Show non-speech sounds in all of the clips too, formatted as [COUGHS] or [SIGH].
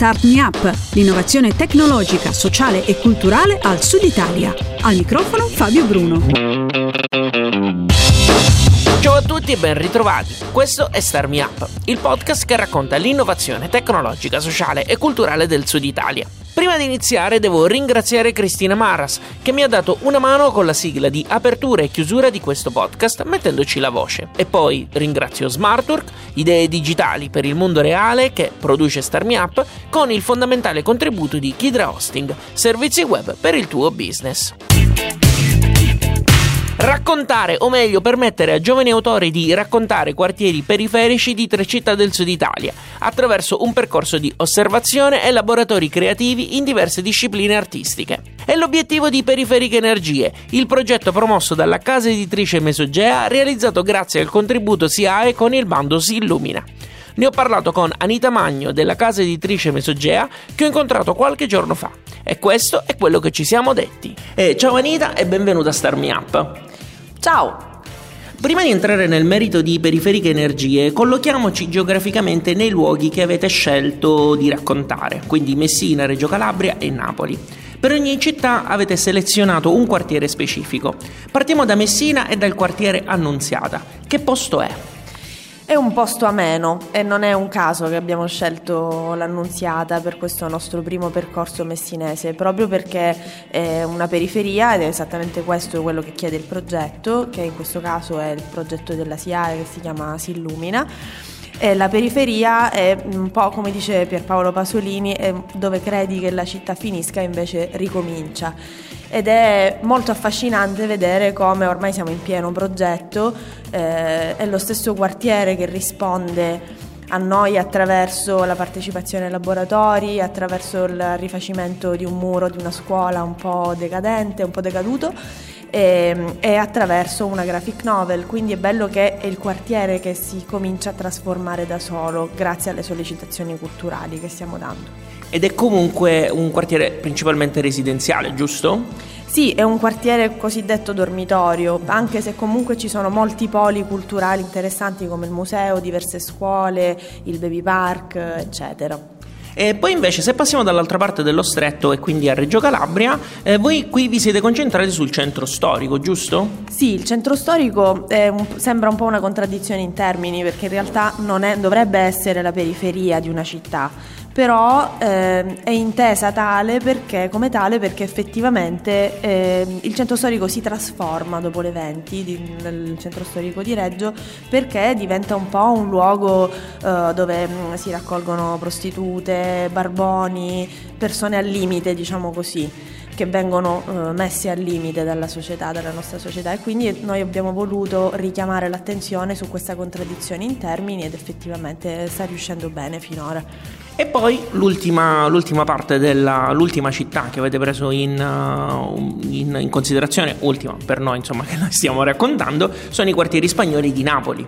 Start Me Up, l'innovazione tecnologica, sociale e culturale al Sud Italia. Al microfono Fabio Bruno. Ciao a tutti e ben ritrovati. Questo è Start Me Up, il podcast che racconta l'innovazione tecnologica, sociale e culturale del Sud Italia. Prima di iniziare devo ringraziare Cristina Maras che mi ha dato una mano con la sigla di apertura e chiusura di questo podcast mettendoci la voce. E poi ringrazio Smartwork, idee digitali per il mondo reale che produce Star Me Up con il fondamentale contributo di Kidra Hosting, servizi web per il tuo business. Raccontare, o meglio permettere a giovani autori di raccontare quartieri periferici di tre città del sud Italia, attraverso un percorso di osservazione e laboratori creativi in diverse discipline artistiche. È l'obiettivo di Periferiche Energie, il progetto promosso dalla casa editrice Mesogea, realizzato grazie al contributo SIAE con il bando Si Illumina. Ne ho parlato con Anita Magno della casa editrice Mesogea che ho incontrato qualche giorno fa. E questo è quello che ci siamo detti. Eh, ciao Anita e benvenuta a Star Me Up. Ciao! Prima di entrare nel merito di periferiche energie, collochiamoci geograficamente nei luoghi che avete scelto di raccontare, quindi Messina, Reggio Calabria e Napoli. Per ogni città avete selezionato un quartiere specifico. Partiamo da Messina e dal quartiere Annunziata. Che posto è? È un posto ameno e non è un caso che abbiamo scelto l'Annunziata per questo nostro primo percorso messinese, proprio perché è una periferia ed è esattamente questo quello che chiede il progetto, che in questo caso è il progetto della SIAE che si chiama Si Illumina. E la periferia è un po' come dice Pierpaolo Pasolini, dove credi che la città finisca invece ricomincia. Ed è molto affascinante vedere come ormai siamo in pieno progetto, eh, è lo stesso quartiere che risponde a noi attraverso la partecipazione ai laboratori, attraverso il rifacimento di un muro di una scuola un po' decadente, un po' decaduto e, e, attraverso una graphic novel, quindi è bello che è il quartiere che si comincia a trasformare da solo grazie alle sollecitazioni culturali che stiamo dando. Ed è comunque un quartiere principalmente residenziale, giusto? Sì, è un quartiere cosiddetto dormitorio, anche se comunque ci sono molti poli culturali interessanti come il museo, diverse scuole, il baby park, eccetera. E poi invece se passiamo dall'altra parte dello stretto e quindi a Reggio Calabria, eh, voi qui vi siete concentrati sul centro storico, giusto? Sì, il centro storico un, sembra un po' una contraddizione in termini perché in realtà è, dovrebbe essere la periferia di una città però eh, è intesa tale perché, come tale perché effettivamente eh, il centro storico si trasforma dopo le 20 di, centro storico di Reggio perché diventa un po' un luogo eh, dove mm, si raccolgono prostitute, barboni, persone al limite, diciamo così che vengono eh, messi al limite dalla società, dalla nostra società e quindi noi abbiamo voluto richiamare l'attenzione su questa contraddizione in termini ed effettivamente sta riuscendo bene finora. E poi l'ultima, l'ultima parte dell'ultima città che avete preso in, uh, in, in, considerazione, ultima per noi insomma [LAUGHS] che noi stiamo raccontando, sono i quartieri spagnoli di Napoli.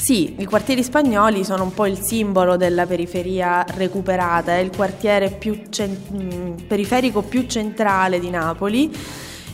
Sì, i quartieri spagnoli sono un po' il simbolo della periferia recuperata, è il quartiere più cent- periferico più centrale di Napoli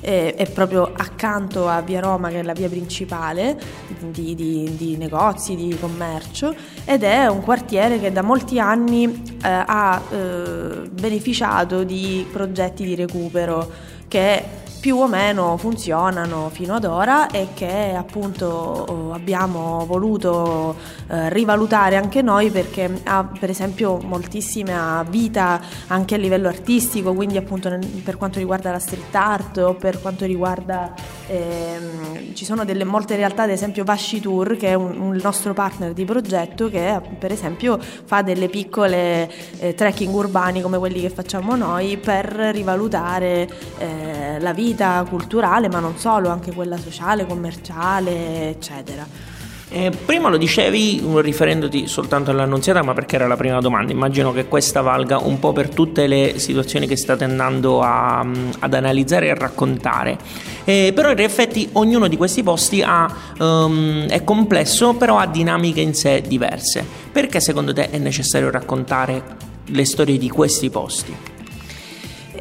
eh, è proprio accanto a Via Roma che è la via principale di, di, di negozi, di commercio ed è un quartiere che da molti anni eh, ha eh, beneficiato di progetti di recupero che più o meno funzionano fino ad ora e che appunto abbiamo voluto eh, rivalutare anche noi perché ha per esempio moltissima vita anche a livello artistico, quindi appunto nel, per quanto riguarda la street art o per quanto riguarda ehm, ci sono delle molte realtà, ad esempio Vasci Tour che è un, un nostro partner di progetto che per esempio fa delle piccole eh, trekking urbani come quelli che facciamo noi per rivalutare eh, la vita vita culturale, ma non solo, anche quella sociale, commerciale, eccetera. Eh, prima lo dicevi riferendoti soltanto all'annunziata, ma perché era la prima domanda. Immagino che questa valga un po' per tutte le situazioni che state andando a, ad analizzare e a raccontare. Eh, però in effetti ognuno di questi posti ha, um, è complesso, però ha dinamiche in sé diverse. Perché secondo te è necessario raccontare le storie di questi posti?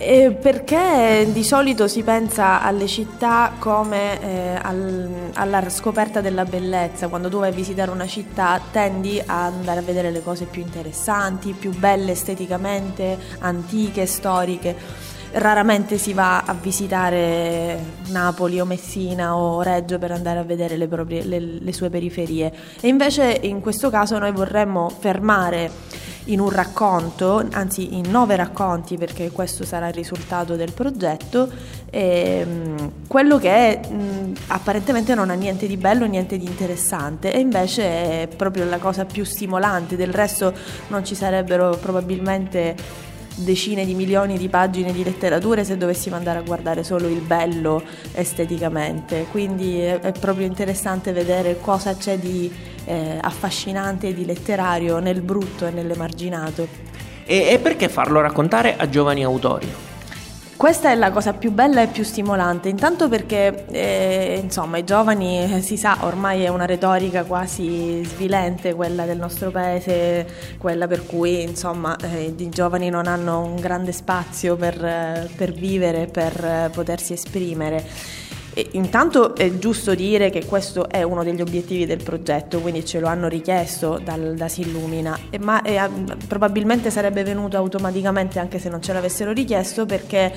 Eh, perché di solito si pensa alle città come eh, al, alla scoperta della bellezza, quando tu vai a visitare una città tendi ad andare a vedere le cose più interessanti, più belle esteticamente, antiche, storiche. Raramente si va a visitare Napoli o Messina o Reggio per andare a vedere le, proprie, le, le sue periferie e invece in questo caso noi vorremmo fermare in un racconto, anzi in nove racconti perché questo sarà il risultato del progetto, ehm, quello che mh, apparentemente non ha niente di bello, niente di interessante e invece è proprio la cosa più stimolante, del resto non ci sarebbero probabilmente decine di milioni di pagine di letterature se dovessimo andare a guardare solo il bello esteticamente, quindi è, è proprio interessante vedere cosa c'è di eh, affascinante e di letterario nel brutto e nell'emarginato. E, e perché farlo raccontare a giovani autori? Questa è la cosa più bella e più stimolante, intanto perché eh, insomma i giovani eh, si sa ormai è una retorica quasi svilente quella del nostro paese, quella per cui insomma eh, i giovani non hanno un grande spazio per, per vivere, per eh, potersi esprimere. E intanto è giusto dire che questo è uno degli obiettivi del progetto, quindi ce lo hanno richiesto dal, da Sillumina, e ma e, probabilmente sarebbe venuto automaticamente anche se non ce l'avessero richiesto perché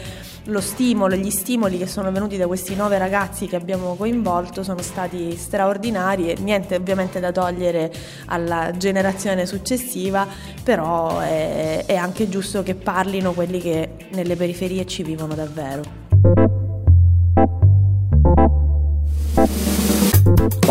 lo stimolo, gli stimoli che sono venuti da questi nove ragazzi che abbiamo coinvolto sono stati straordinari e niente ovviamente da togliere alla generazione successiva, però è, è anche giusto che parlino quelli che nelle periferie ci vivono davvero.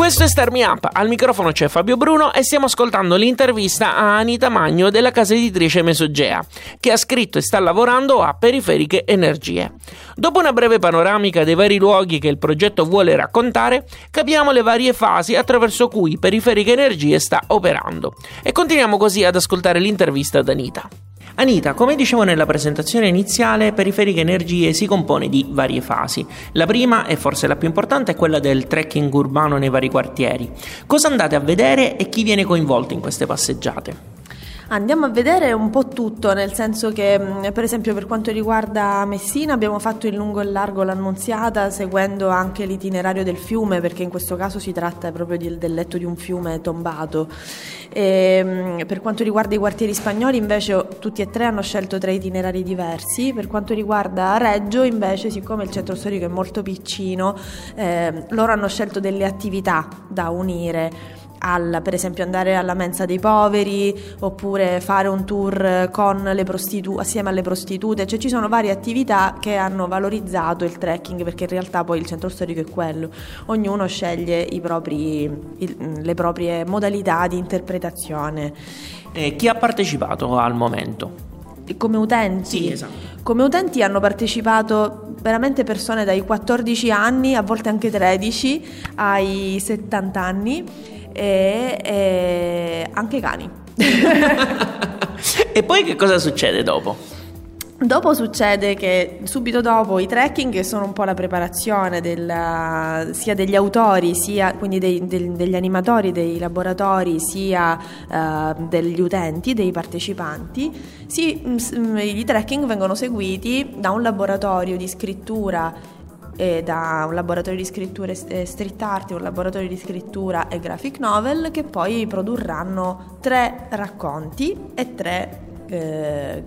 Questo è Star Me Up, al microfono c'è Fabio Bruno e stiamo ascoltando l'intervista a Anita Magno della casa editrice Mesogea, che ha scritto e sta lavorando a Periferiche Energie. Dopo una breve panoramica dei vari luoghi che il progetto vuole raccontare, capiamo le varie fasi attraverso cui Periferiche Energie sta operando. E continuiamo così ad ascoltare l'intervista ad Anita. Anita, come dicevo nella presentazione iniziale, Periferiche Energie si compone di varie fasi. La prima, e forse la più importante, è quella del trekking urbano nei vari quartieri. Cosa andate a vedere e chi viene coinvolto in queste passeggiate? Andiamo a vedere un po' tutto, nel senso che mm, per esempio per quanto riguarda Messina abbiamo fatto in lungo e largo l'annunziata seguendo anche l'itinerario del fiume perché in questo caso si tratta proprio di, del letto di un fiume tombato. E, mm, per quanto riguarda i quartieri spagnoli invece tutti e tre hanno scelto tre itinerari diversi, per quanto riguarda Reggio invece siccome il centro storico è molto piccino eh, loro hanno scelto delle attività da unire al, per esempio andare alla mensa dei poveri oppure fare un tour con le prostitu- assieme alle prostitute, cioè ci sono varie attività che hanno valorizzato il trekking perché in realtà poi il centro storico è quello, ognuno sceglie propri, il, le proprie modalità di interpretazione. E chi ha partecipato al momento? Come utenti? Sì, esatto. Come utenti hanno partecipato veramente persone dai 14 anni, a volte anche 13, ai 70 anni e, e anche cani. [LAUGHS] e poi che cosa succede dopo? Dopo succede che subito dopo i trekking che sono un po' la preparazione della, sia degli autori, sia quindi dei, del, degli animatori dei laboratori, sia uh, degli utenti, dei partecipanti, si, mh, i trekking vengono seguiti da un laboratorio di scrittura e da un laboratorio di scrittura e street art, un laboratorio di scrittura e graphic novel che poi produrranno tre racconti e tre eh,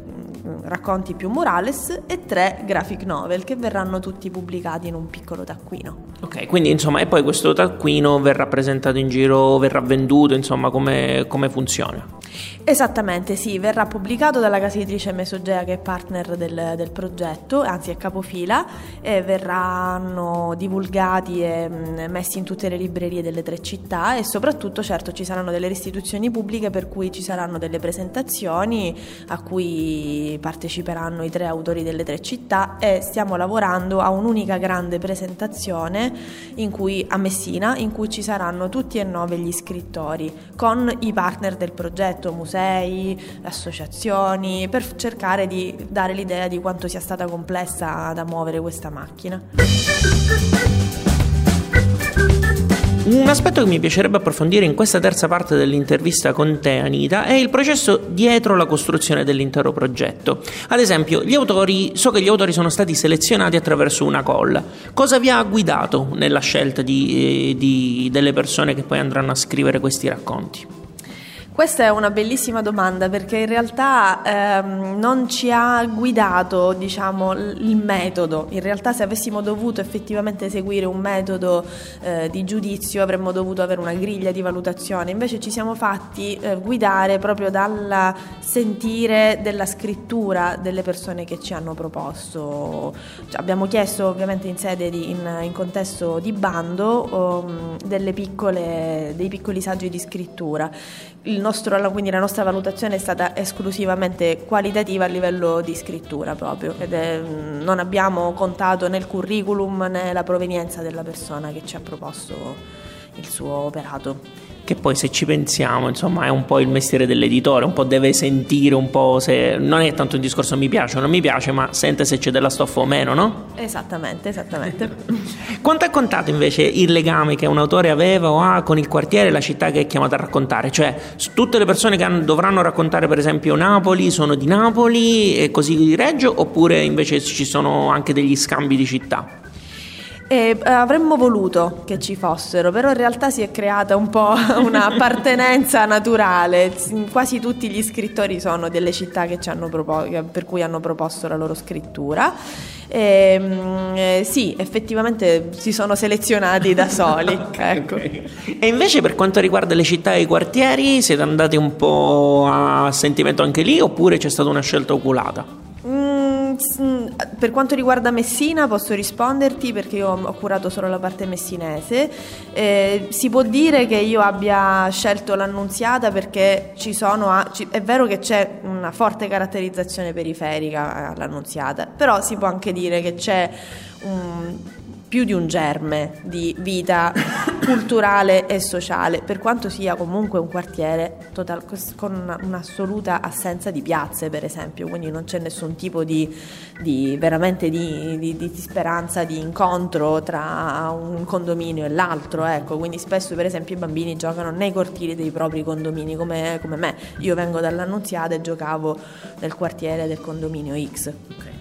racconti più murales e tre graphic novel che verranno tutti pubblicati in un piccolo taccuino. Ok, quindi insomma, e poi questo taccuino verrà presentato in giro, verrà venduto, insomma, come, come funziona? Esattamente, sì, verrà pubblicato dalla casa editrice Mesogea che è partner del, del progetto, anzi è capofila, e verranno divulgati e mm, messi in tutte le librerie delle tre città e soprattutto certo ci saranno delle restituzioni pubbliche per cui ci saranno delle presentazioni a cui parteciperanno i tre autori delle tre città e stiamo lavorando a un'unica grande presentazione cui, a Messina in cui ci saranno tutti e nove gli scrittori con i partner del progetto musei, associazioni, per cercare di dare l'idea di quanto sia stata complessa da muovere questa macchina. Un aspetto che mi piacerebbe approfondire in questa terza parte dell'intervista con te, Anita, è il processo dietro la costruzione dell'intero progetto. Ad esempio, gli autori, so che gli autori sono stati selezionati attraverso una call. Cosa vi ha guidato nella scelta di, di, delle persone che poi andranno a scrivere questi racconti? Questa è una bellissima domanda perché in realtà ehm, non ci ha guidato diciamo, il metodo. In realtà se avessimo dovuto effettivamente seguire un metodo eh, di giudizio avremmo dovuto avere una griglia di valutazione. Invece ci siamo fatti eh, guidare proprio dal sentire della scrittura delle persone che ci hanno proposto. Cioè, abbiamo chiesto ovviamente in sede di, in, in, contesto di bando um, piccole, dei piccoli saggi di scrittura. Il nostro, quindi la nostra valutazione è stata esclusivamente qualitativa a livello di scrittura proprio, ed è, non abbiamo contato né il curriculum né la provenienza della persona che ci ha proposto il suo operato che poi se ci pensiamo, insomma, è un po' il mestiere dell'editore, un po' deve sentire un po' se non è tanto un discorso mi piace o non mi piace, ma sente se c'è della stoffa o meno, no? Esattamente, esattamente. [LAUGHS] Quanto è contato invece il legame che un autore aveva o ha con il quartiere e la città che è chiamata a raccontare? Cioè, tutte le persone che dovranno raccontare per esempio Napoli sono di Napoli e così di Reggio oppure invece ci sono anche degli scambi di città? E eh, avremmo voluto che ci fossero, però in realtà si è creata un po' [LAUGHS] un'appartenenza naturale. Quasi tutti gli scrittori sono delle città proposto, per cui hanno proposto la loro scrittura. E, ehm, eh, sì, effettivamente si sono selezionati da soli. [LAUGHS] ecco. okay. E invece per quanto riguarda le città e i quartieri, siete andati un po' a sentimento anche lì oppure c'è stata una scelta oculata? Per quanto riguarda Messina posso risponderti perché io ho curato solo la parte messinese. Eh, si può dire che io abbia scelto l'annunziata perché ci sono, è vero che c'è una forte caratterizzazione periferica all'annunziata, però si può anche dire che c'è un più di un germe di vita [COUGHS] culturale e sociale, per quanto sia comunque un quartiere total, con un'assoluta assenza di piazze, per esempio, quindi non c'è nessun tipo di, di veramente di, di, di, speranza di incontro tra un condominio e l'altro, ecco, quindi spesso per esempio i bambini giocano nei cortili dei propri condomini come, come me, io vengo dall'Annunziata e giocavo nel quartiere del condominio X. Okay.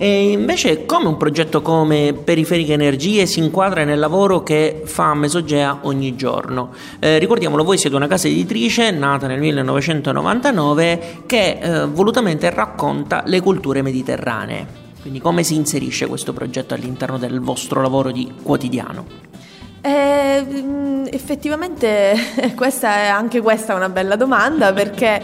E invece come un progetto come Periferiche Energie si inquadra nel lavoro che fa Mesogea ogni giorno? Eh, ricordiamolo, voi siete una casa editrice nata nel 1999 che eh, volutamente racconta le culture mediterranee. Quindi come si inserisce questo progetto all'interno del vostro lavoro di quotidiano? Eh, mm, effettivamente [LAUGHS] questa è, anche questa è una bella domanda perché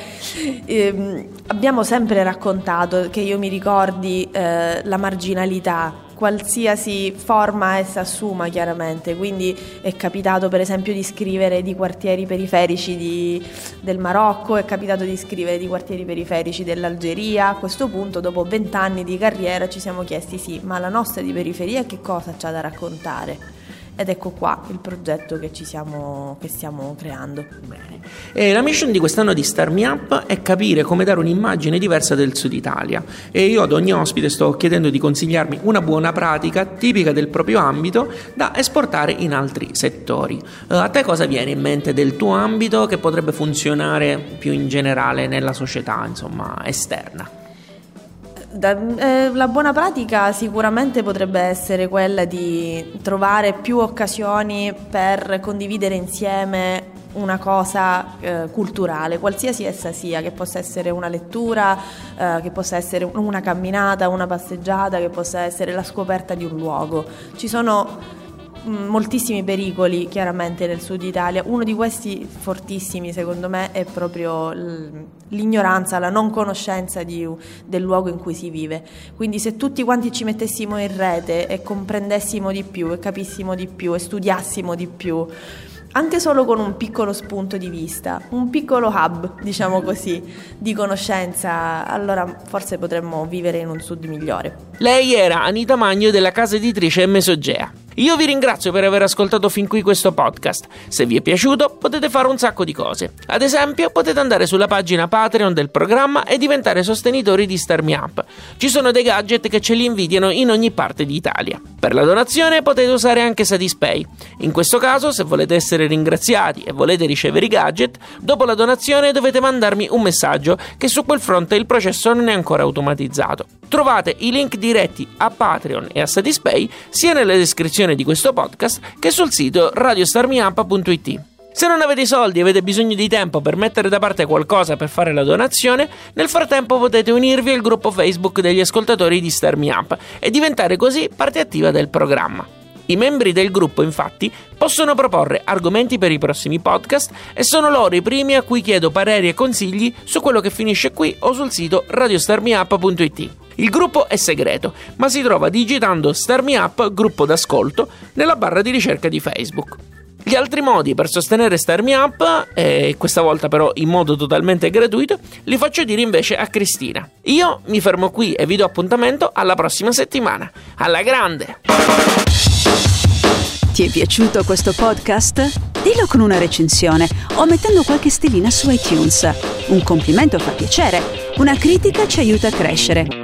eh, abbiamo sempre raccontato che io mi ricordi eh, la marginalità, qualsiasi forma essa assuma chiaramente, quindi è capitato per esempio di scrivere di quartieri periferici di, del Marocco, è capitato di scrivere di quartieri periferici dell'Algeria, a questo punto dopo vent'anni di carriera ci siamo chiesti sì, ma la nostra di periferia che cosa c'ha da raccontare? Ed ecco qua il progetto che, siamo, che stiamo creando. E la mission di quest'anno di Star Me Up è capire come dare un'immagine diversa del Sud Italia e io ad ogni ospite sto chiedendo di consigliarmi una buona pratica tipica del proprio ambito da esportare in altri settori. Uh, a te cosa viene in mente del tuo ambito che potrebbe funzionare più in generale nella società insomma, esterna? Da, eh, la buona pratica sicuramente potrebbe essere quella di trovare più occasioni per condividere insieme una cosa eh, culturale, qualsiasi essa sia, che possa essere una lettura, eh, che possa essere una camminata, una passeggiata, che possa essere la scoperta di un luogo. Ci sono moltissimi pericoli chiaramente nel sud Italia. Uno di questi fortissimi secondo me è proprio l'ignoranza, la non conoscenza di, del luogo in cui si vive. Quindi se tutti quanti ci mettessimo in rete e comprendessimo di più e capissimo di più e studiassimo di più, anche solo con un piccolo spunto di vista, un piccolo hub, diciamo così, di conoscenza, allora forse potremmo vivere in un sud migliore. Lei era Anita Magno della casa editrice Mesogea. Io vi ringrazio per aver ascoltato fin qui questo podcast. Se vi è piaciuto potete fare un sacco di cose. Ad esempio potete andare sulla pagina Patreon del programma e diventare sostenitori di Starmi Up. Ci sono dei gadget che ce li invidiano in ogni parte d'Italia. Per la donazione potete usare anche Satispay. In questo caso, se volete essere ringraziati e volete ricevere i gadget, dopo la donazione dovete mandarmi un messaggio che su quel fronte il processo non è ancora automatizzato. Trovate i link diretti a Patreon e a Satispay sia nella descrizione di questo podcast che sul sito radiostarmiampa.it. Se non avete i soldi e avete bisogno di tempo per mettere da parte qualcosa per fare la donazione, nel frattempo potete unirvi al gruppo Facebook degli ascoltatori di Starmi Up e diventare così parte attiva del programma. I membri del gruppo, infatti, possono proporre argomenti per i prossimi podcast e sono loro i primi a cui chiedo pareri e consigli su quello che finisce qui o sul sito radiostarmiup.it. Il gruppo è segreto, ma si trova digitando Starmi Up gruppo d'ascolto nella barra di ricerca di Facebook. Gli altri modi per sostenere Starmi Up, e questa volta però in modo totalmente gratuito, li faccio dire invece a Cristina. Io mi fermo qui e vi do appuntamento alla prossima settimana. Alla grande! Ti è piaciuto questo podcast? Dillo con una recensione o mettendo qualche stellina su iTunes. Un complimento fa piacere, una critica ci aiuta a crescere.